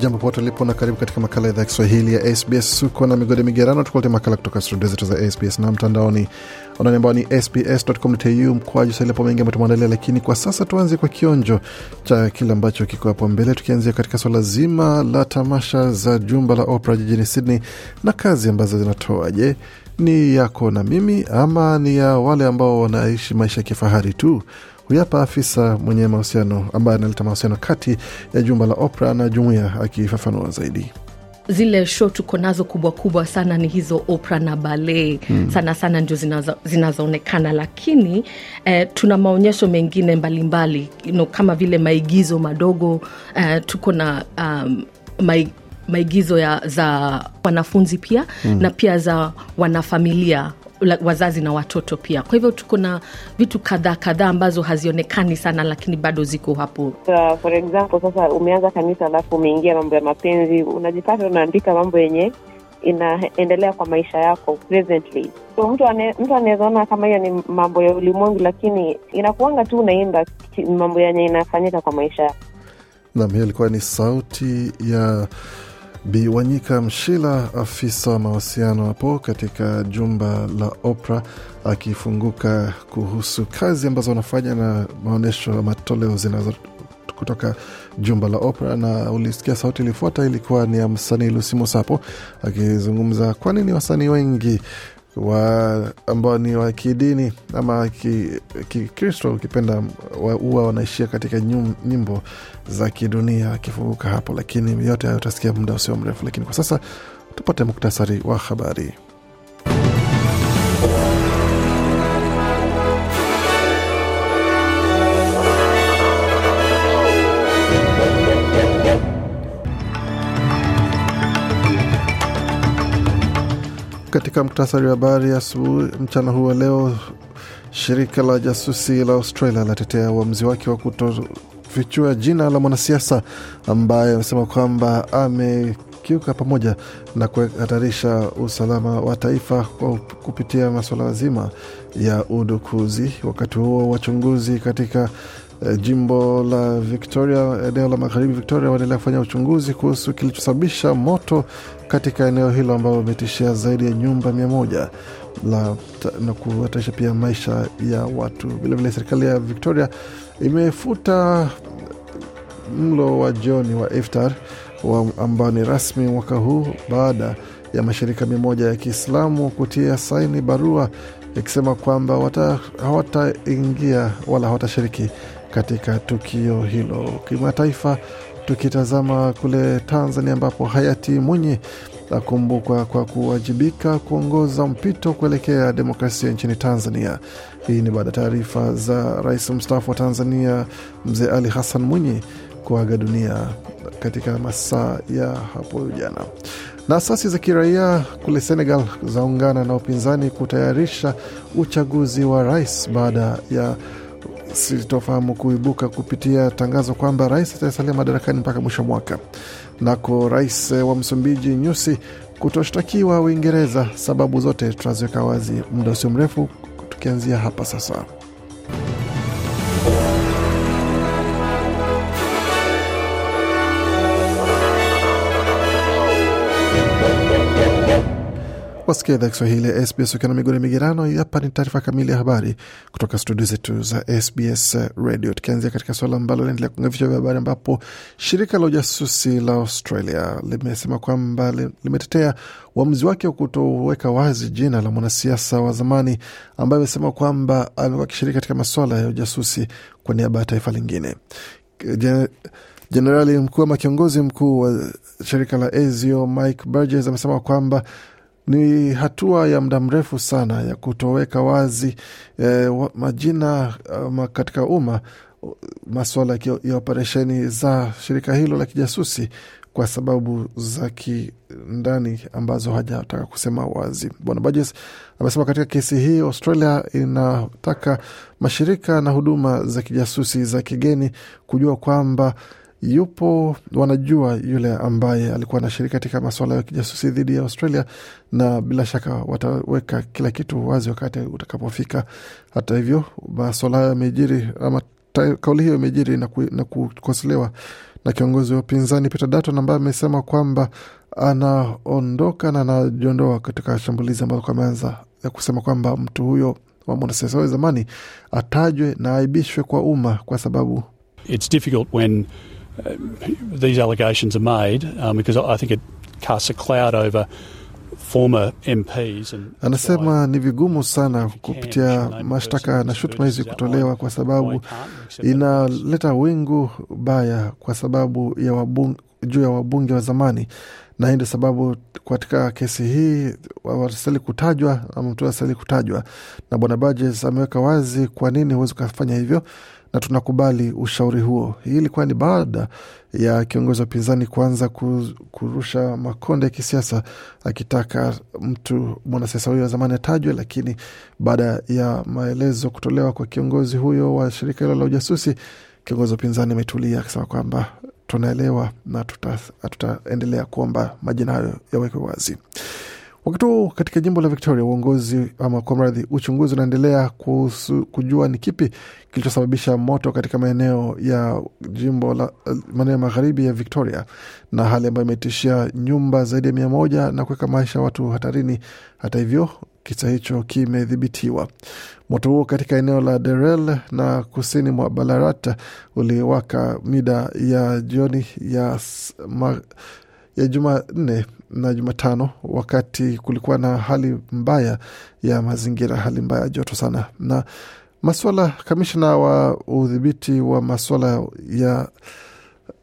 jambo pote lipo na karibu katika makala ya idhaa ya kiswahili ya sbs suko na migode migerano tukulete makala kutoka studio zetu za sbs na mtandaoni. Anani ambao ni sbs.com.au mkwaju salipo mengi ambayo tumeandalia lakini kwa sasa tuanze kwa kionjo cha kile ambacho kiko hapo mbele tukianzia katika swala zima la tamasha za jumba la opera jijini sydney na kazi ambazo zinatoa je ni yako na mimi ama ni ya wale ambao wanaishi maisha ya kifahari tu huyu hapa afisa mwenye mahusiano ambaye analeta mahusiano kati ya jumba la opera na jumuiya akifafanua zaidi. Zile show tuko nazo kubwa kubwa sana ni hizo opera na bale mm. sana sana ndio zinazo- zinazoonekana. Lakini eh, tuna maonyesho mengine mbalimbali. You know, kama vile maigizo madogo eh, tuko na um, mai, maigizo ya, za wanafunzi pia mm. na pia za wanafamilia wazazi na watoto pia. Kwa hivyo tuko na vitu kadhaa kadhaa ambazo hazionekani sana lakini bado ziko hapo. Sa- for example sasa umeanza kanisa alafu umeingia mambo ya mapenzi unajipata unaandika mambo yenye inaendelea kwa maisha yako presently. So mtu ane, mtu anaweza ona kama hiyo ni mambo ya ulimwengu lakini inakuanga tu unaimba mambo yenye inafanyika kwa maisha. Yako nam hiyo ilikuwa ni sauti ya Bi Wanyika Mshila, afisa wa mawasiliano hapo katika jumba la Opera, akifunguka kuhusu kazi ambazo wanafanya na maonyesho ya matoleo zinazo kutoka jumba la opera na ulisikia sauti ilifuata ilikuwa ni ya msanii Lucy Musapo akizungumza kwa nini wasanii wengi wa ambao ni wa kidini ama ki- kikristo ukipenda wa- huwa wanaishia katika nyum- nyimbo za kidunia akifunguka hapo lakini yote hayo utasikia muda usio mrefu lakini kwa sasa tupate muktasari wa habari katika muktasari wa habari asubuhi mchana huu wa leo shirika la jasusi la australia latetea uamuzi wake wa kutofichua jina la mwanasiasa ambaye amesema kwamba amekiuka pamoja na kuhatarisha usalama wa taifa kwa kupitia masuala mazima ya udukuzi. Wakati huo wachunguzi katika eh, jimbo la victoria eneo la magharibi victoria waendelea kufanya uchunguzi kuhusu kilichosababisha moto katika eneo hilo ambalo limetishia zaidi ya nyumba mia moja la, na kuhatarisha pia maisha ya watu. Vilevile serikali ya victoria imefuta mlo wa jioni wa iftar ambao ni rasmi mwaka huu baada ya mashirika mia moja ya kiislamu kutia saini barua ikisema kwamba hawataingia wala hawatashiriki katika tukio hilo kimataifa tukitazama kule tanzania ambapo hayati mwinyi akumbukwa kwa kuwajibika kuongoza mpito kuelekea demokrasia nchini tanzania. Hii ni baada ya taarifa za rais mstaafu wa tanzania mzee ali hassan mwinyi kuaga dunia katika masaa ya hapo jana. Na asasi za kiraia kule senegal zaungana na upinzani kutayarisha uchaguzi wa rais baada ya sitofahamu kuibuka kupitia tangazo kwamba rais atasalia madarakani mpaka mwisho mwaka. Nako rais wa msumbiji nyusi kutoshtakiwa uingereza sababu zote tunaziweka wazi muda usio mrefu tukianzia hapa sasa wasikia idhaa Kiswahili ya SBS ukiwa na migodi migerano. Hapa ni taarifa kamili ya habari kutoka studio zetu za SBS Radio, tukianzia katika suala ambalo linaendelea kunga vichwa vya habari, ambapo shirika la ujasusi la Australia limesema kwamba limetetea uamuzi wake wa kutoweka wazi jina la mwanasiasa wa zamani ambaye amesema kwamba amekuwa akishiriki katika masuala ya ujasusi kwa niaba ya taifa lingine. Jenerali mkuu ama kiongozi mkuu wa shirika la ASIO Mike Burgess amesema kwamba ni hatua ya muda mrefu sana ya kutoweka wazi eh, majina um, katika umma masuala ya operesheni za shirika hilo la kijasusi kwa sababu za kindani ambazo hajataka kusema wazi. Bwana Burgess amesema katika kesi hii Australia inataka mashirika na huduma za kijasusi za kigeni kujua kwamba yupo wanajua yule ambaye alikuwa anashiriki katika masuala ya kijasusi dhidi ya Australia, na bila shaka wataweka kila kitu wazi wakati utakapofika. Hata hivyo, masuala hayo yamejiri ama kauli hiyo imejiri na, ku, na kukosolewa na kiongozi wa upinzani Peter Dutton ambaye amesema kwamba anaondoka na anajiondoa katika shambulizi ambalo ameanza ya kusema kwamba mtu huyo wa mwanasiasa wa zamani atajwe na aibishwe kwa umma kwa sababu It's difficult when these allegations are made um, because I think it casts a cloud over former MPs and anasema ni vigumu sana kupitia mashtaka na shutuma hizi kutolewa kwa sababu inaleta wingu baya kwa sababu ya wabung, juu ya wabunge wa zamani, na hii ndio sababu katika kesi hii wastahili kutajwa ama mtu anastahili kutajwa, na bwana Burgess ameweka wazi kwa nini huwezi ukafanya hivyo na tunakubali ushauri huo. Hii ilikuwa ni baada ya kiongozi wa upinzani kuanza kurusha makonde ya kisiasa akitaka mtu mwanasiasa huyo wa zamani atajwe, lakini baada ya maelezo kutolewa kwa kiongozi huyo wa shirika hilo la ujasusi, kiongozi wa upinzani ametulia akisema kwamba tunaelewa na tutaendelea kuomba majina hayo yawekwe wazi. Wakati huu katika jimbo la Victoria, uongozi ama kwa mradhi, uchunguzi unaendelea kuhusu kujua ni kipi kilichosababisha moto katika maeneo ya jimbo la maeneo ya magharibi ya Victoria, na hali ambayo imetishia nyumba zaidi ya mia moja na kuweka maisha ya watu hatarini. Hata hivyo kisa hicho kimedhibitiwa. Moto huo katika eneo la Derel na kusini mwa Ballarat uliwaka mida ya jioni ya ya Jumanne na Jumatano, wakati kulikuwa na hali mbaya ya mazingira, hali mbaya ya joto sana. Na maswala kamishna wa udhibiti wa maswala ya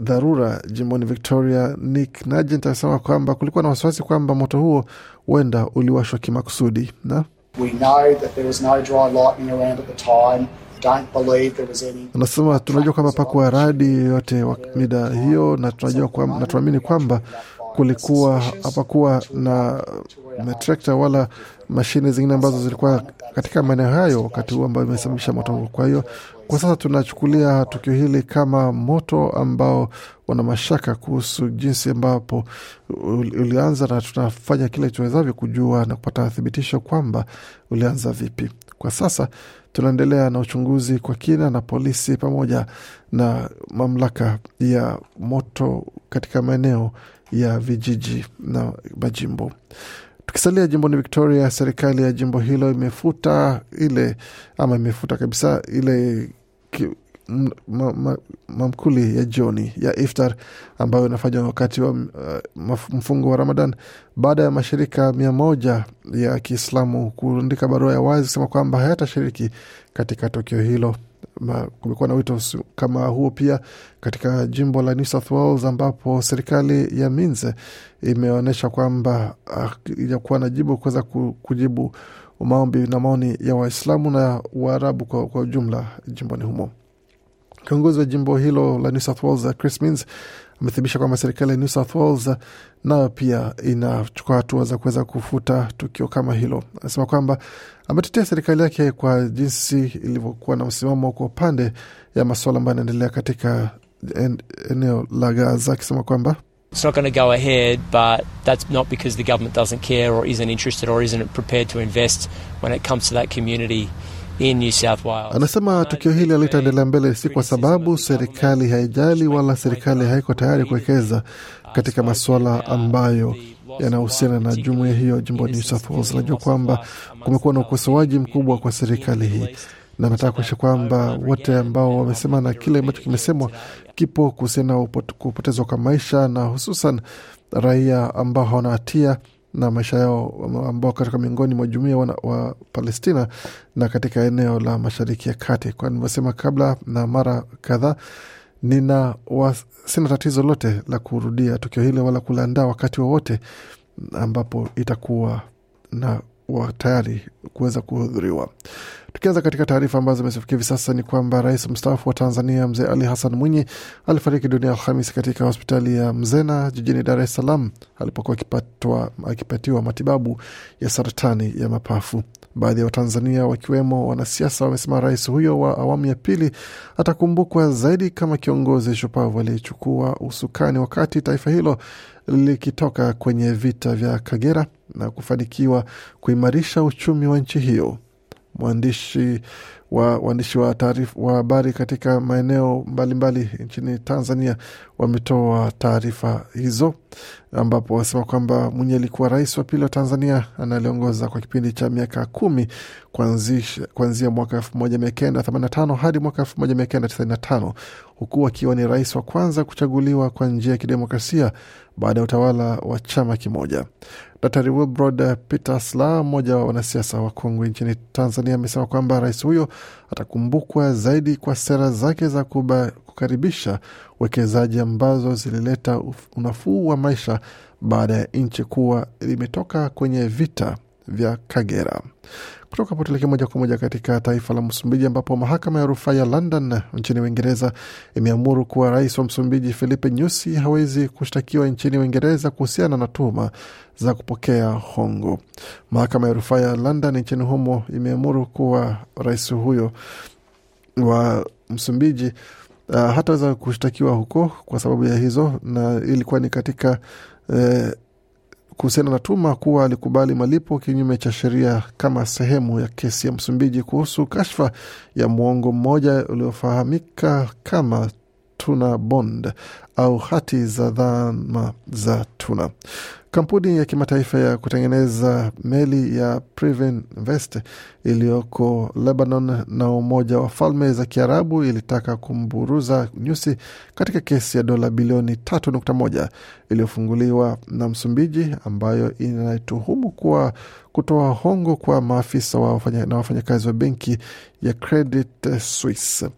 dharura jimboni Victoria, Nick Nugent anasema kwamba kulikuwa na wasiwasi kwamba moto huo huenda uliwashwa kimakusudi na We know that there was no dry lightning around at the time. Don't believe there was any... Anasema tunajua kwamba pakuwa radi yoyote mida hiyo, na tunajua kwa, na tunaamini kwamba kulikuwa hapakuwa na matrekta wala mashine zingine ambazo zilikuwa katika maeneo hayo wakati huu ambayo imesababisha moto. Kwa hiyo kwa sasa tunachukulia tukio hili kama moto ambao wana mashaka kuhusu jinsi ambapo ulianza, na tunafanya kile tuwezavyo kujua na kupata thibitisho kwamba ulianza vipi. Kwa sasa tunaendelea na uchunguzi kwa kina na polisi pamoja na mamlaka ya moto katika maeneo ya vijiji na majimbo. Tukisalia jimboni Victoria, serikali ya jimbo hilo imefuta ile ama imefuta kabisa ile ki, mamkuli ma, ma ya jioni ya iftar ambayo inafanywa wakati wa uh, mfungo wa Ramadan baada ya mashirika mia moja ya Kiislamu kuandika barua ya wazi kusema kwamba hayatashiriki katika tukio hilo. Kumekuwa na wito kama huo pia katika jimbo la New South Wales ambapo serikali ya Minze imeonyesha kwamba ijakuwa na jibu kuweza kujibu maombi na maoni ya Waislamu na Waarabu kwa, kwa ujumla jimboni humo. Kiongozi wa jimbo hilo la New South Wales Chris Minns kwamba serikali ya New South Wales nayo pia inachukua hatua za kuweza kufuta tukio kama hilo. Anasema kwamba ametetea serikali yake kwa jinsi ilivyokuwa na msimamo kwa upande ya masuala ambayo yanaendelea katika en, eneo la Gaza, akisema kwamba It's not going to go ahead, but that's not because the government doesn't care or isn't interested or isn't prepared to invest when it comes to that community Anasema tukio hili halitaendelea mbele, si kwa sababu serikali haijali wala serikali haiko tayari kuwekeza katika masuala ambayo yanahusiana na jumuiya hiyo jimboni New South Wales. Najua kwamba kumekuwa na ukosoaji mkubwa kwa serikali hii na nataka kuisha kwamba wote ambao wamesema na kile ambacho kimesemwa kipo kuhusiana na kupotezwa kwa maisha na hususan raia ambao hawana hatia na maisha yao ambao katika miongoni mwa jumuia wa Palestina na katika eneo la Mashariki ya Kati. Kwa nilivyosema kabla na mara kadhaa nina sina tatizo lote la kurudia tukio hilo wala kuliandaa wakati wowote ambapo itakuwa na wa tayari kuweza kuhudhuriwa. Tukianza katika taarifa ambazo zimefikia hivi sasa ni kwamba rais mstaafu wa Tanzania mzee Ali Hassan Mwinyi alifariki dunia Alhamisi katika hospitali ya Mzena jijini Dar es Salaam alipokuwa akipatiwa matibabu ya saratani ya mapafu. Baadhi ya Watanzania wakiwemo wanasiasa wamesema rais huyo wa awamu ya pili atakumbukwa zaidi kama kiongozi shupavu aliyechukua usukani wakati taifa hilo likitoka kwenye vita vya Kagera na kufanikiwa kuimarisha uchumi wa nchi hiyo. Mwandishi wa waandishi wa taarifa wa habari katika maeneo mbalimbali nchini Tanzania wametoa taarifa hizo, ambapo wasema kwamba Mwinyi alikuwa rais wa pili wa Tanzania analiongoza kwa kipindi cha miaka kumi kuanzia mwaka elfu moja mia kenda themanini na tano hadi mwaka elfu moja mia kenda tisini na tano huku akiwa ni rais wa kwanza kuchaguliwa kwa njia ya kidemokrasia baada ya utawala wa chama kimoja. Dr Wilbrod Peter Slaa, mmoja wa wanasiasa wa kongwe nchini Tanzania, amesema kwamba rais huyo atakumbukwa zaidi kwa sera zake za kuba, kukaribisha uwekezaji ambazo zilileta unafuu wa maisha baada ya nchi kuwa limetoka kwenye vita vya Kagera. Kutoka hapo tuelekee moja kwa moja katika taifa la Msumbiji ambapo mahakama ya rufaa ya London nchini Uingereza imeamuru kuwa rais wa Msumbiji Filipe Nyusi hawezi kushtakiwa nchini Uingereza kuhusiana na tuhuma za kupokea hongo. Mahakama ya rufaa ya London nchini humo imeamuru kuwa rais huyo wa Msumbiji uh, hataweza kushtakiwa huko kwa sababu ya hizo, na ilikuwa ni katika uh, kuhusiana na tuma kuwa alikubali malipo kinyume cha sheria kama sehemu ya kesi ya Msumbiji kuhusu kashfa ya mwongo mmoja uliofahamika kama tuna bond au hati za dhama za tuna. Kampuni ya kimataifa ya kutengeneza meli ya Privinvest iliyoko Lebanon na Umoja wa Falme za Kiarabu ilitaka kumburuza Nyusi katika kesi ya dola bilioni 3.1 iliyofunguliwa na Msumbiji ambayo inaituhumu kuwa kutoa hongo kwa maafisa wa wafanya, na wafanyakazi wa benki ya Credit Suisse.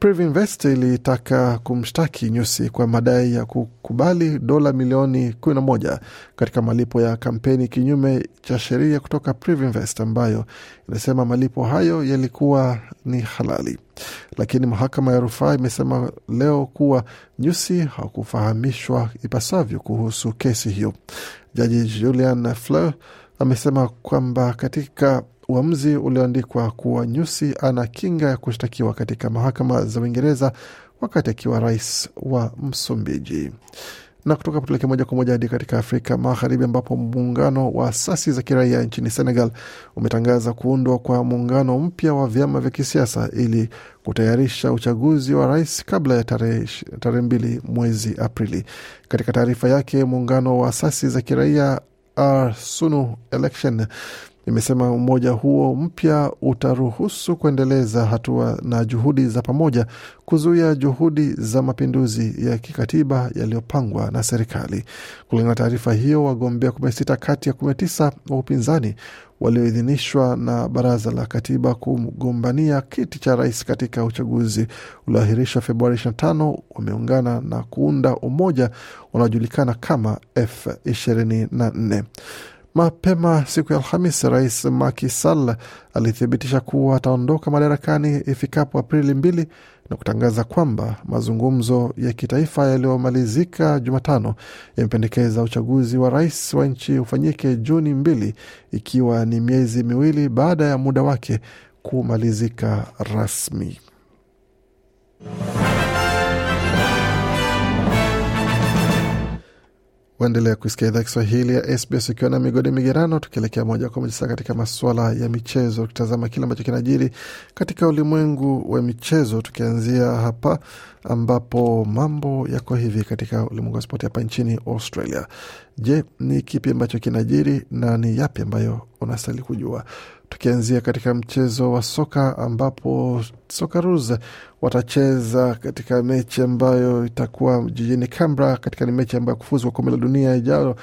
Privinvest ilitaka kumshtaki Nyusi kwa madai ya kukubali dola milioni 11 katika malipo ya kampeni kinyume cha sheria kutoka Privinvest ambayo inasema malipo hayo yalikuwa ni halali, lakini mahakama ya rufaa imesema leo kuwa Nyusi hakufahamishwa ipasavyo kuhusu kesi hiyo. Jaji Julian Fleur amesema kwamba katika uamuzi ulioandikwa kuwa Nyusi ana kinga ya kushtakiwa katika mahakama za Uingereza wakati akiwa rais wa Msumbiji. Na kutoka tuelekee moja kwa moja hadi katika Afrika Magharibi, ambapo muungano wa asasi za kiraia nchini Senegal umetangaza kuundwa kwa muungano mpya wa vyama vya kisiasa ili kutayarisha uchaguzi wa rais kabla ya tarehe tarehe mbili mwezi Aprili. Katika taarifa yake, muungano wa asasi za kiraia Arsunu Election imesema umoja huo mpya utaruhusu kuendeleza hatua na juhudi za pamoja kuzuia juhudi za mapinduzi ya kikatiba yaliyopangwa na serikali. Kulingana na taarifa hiyo, wagombea kumi na sita kati ya kumi na tisa wa upinzani walioidhinishwa na baraza la katiba kugombania kiti cha rais katika uchaguzi ulioahirishwa Februari 25 wameungana na kuunda umoja unaojulikana kama F24. Mapema siku ya Alhamis, rais Macky Sall alithibitisha kuwa ataondoka madarakani ifikapo Aprili mbili na kutangaza kwamba mazungumzo ya kitaifa yaliyomalizika Jumatano yamependekeza uchaguzi wa rais wa nchi ufanyike Juni mbili, ikiwa ni miezi miwili baada ya muda wake kumalizika rasmi. Waendelea kuisikia idhaa Kiswahili ya SBS ukiwa na migodi migerano, tukielekea moja kwa moja sasa katika masuala ya michezo, tukitazama kile ambacho kinajiri katika ulimwengu wa michezo, tukianzia hapa ambapo mambo yako hivi katika ulimwengu wa spoti hapa nchini Australia. Je, ni kipi ambacho kinajiri na ni yapi ambayo unastahili kujua? Tukianzia katika mchezo wa soka ambapo Socceroos watacheza katika mechi ambayo itakuwa jijini Canberra, katika ni mechi ambayo kufuzu kwa kombe la dunia ijayo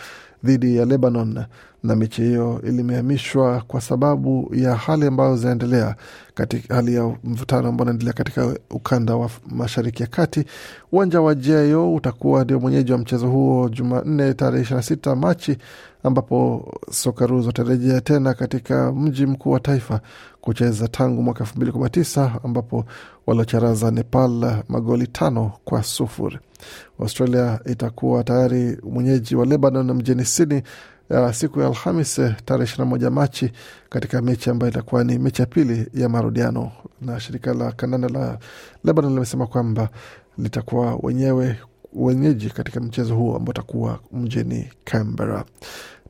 dhidi ya Lebanon, na mechi hiyo ilimehamishwa kwa sababu ya hali ambayo zinaendelea katika hali ya mvutano ambao unaendelea katika ukanda wa mashariki ya kati. Uwanja wa JIO utakuwa ndio mwenyeji wa mchezo huo Jumanne tarehe ishirini na sita Machi, ambapo Sokaruz watarejea tena katika mji mkuu wa taifa kucheza tangu mwaka elfu mbili kumi na tisa ambapo waliocharaza Nepal magoli tano kwa sufuri. Australia itakuwa tayari mwenyeji wa Lebanon mjini Sydney ya siku ya Alhamis tarehe ishirini na moja Machi katika mechi ambayo itakuwa ni mechi ya pili ya marudiano, na shirika la kandanda la Lebanon limesema kwamba litakuwa wenyewe wenyeji katika mchezo huo ambao utakuwa mjini Canberra.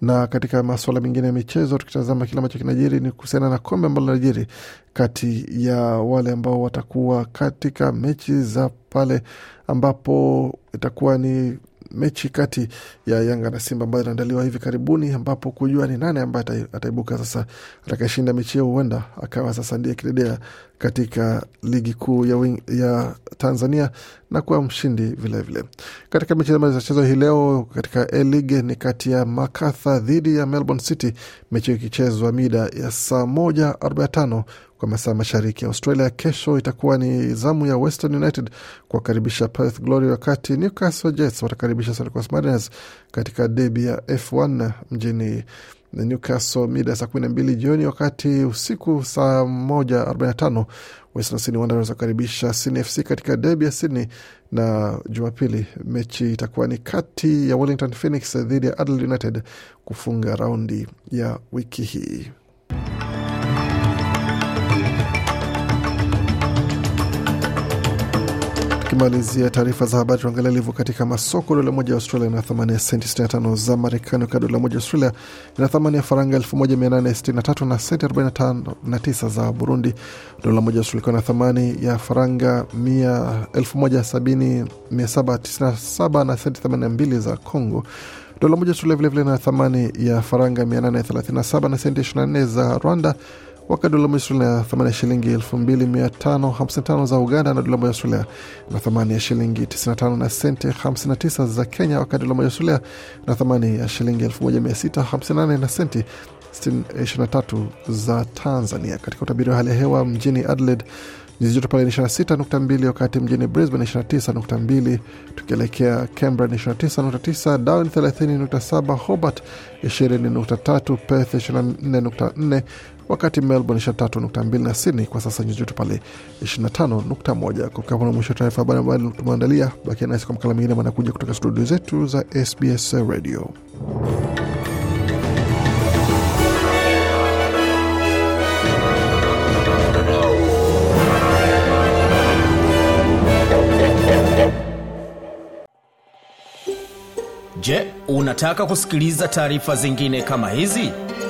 Na katika masuala mengine ya michezo, tukitazama kile ambacho kinajiri ni kuhusiana na kombe ambalo linajiri kati ya wale ambao watakuwa katika mechi za pale ambapo itakuwa ni mechi kati ya Yanga na Simba ambayo inaandaliwa hivi karibuni, ambapo kujua ni nani ambaye ataibuka sasa atakayeshinda mechi hiyo, huenda akawa sasa ndiye kidedea katika ligi kuu ya, ya Tanzania na kuwa mshindi vilevile vile. Katika mechi ambazo zitachezwa hii leo katika A-League ni kati ya Makatha dhidi ya Melbourne City, mechi ikichezwa mida ya saa moja arobaini na tano kwa masaa mashariki ya Australia. Kesho itakuwa ni zamu ya Western United kuwakaribisha Perth Glory, wakati Newcastle Jets watakaribisha Mariners katika debi ya F1 mjini Newcastle mida saa kumi na mbili jioni, wakati usiku saa moja arobaini na tano Western Sydney Wanderers wakaribisha Sydney FC katika derby ya Sydney, na Jumapili mechi itakuwa ni kati ya Wellington Phoenix dhidi ya Adelaide United kufunga raundi ya wiki hii. Tukimalizia taarifa za habari, tuangalia ilivyo katika masoko. Dola moja ya Australia ina thamani ya senti 65 za Marekani, wakati dola moja ya Australia ina thamani ya faranga 1863 na senti 49 za Burundi. Dola moja ya Australia ikiwa na thamani ya faranga 1797 na senti 82 za Congo. Dola moja Australia vilevile na thamani ya faranga 837 na senti 24 za Rwanda wakati dola moja Australia na thamani ya shilingi 2555 za Uganda, na dola moja Australia na thamani ya shilingi 95 na senti 59 za Kenya, wakati dola moja Australia na thamani ya shilingi 1658 na senti 23 za Tanzania. Katika utabiri wa hali ya hewa mjini Adelaide nyuzi joto pale ni 26.2, wakati mjini Brisbane 29.2, tukielekea Canberra ni 29.9, Darwin 30.7, Hobart 20.3, Perth 24.4, wakati Melbourne 23.2 na Sydney kwa sasa nyuzi joto pale 25.1. Kufika na mwisho taarifa habari ambayo tumeandalia. Bakia nasi kwa makala mengine manakuja kutoka studio zetu za SBS Radio. Je, unataka kusikiliza taarifa zingine kama hizi?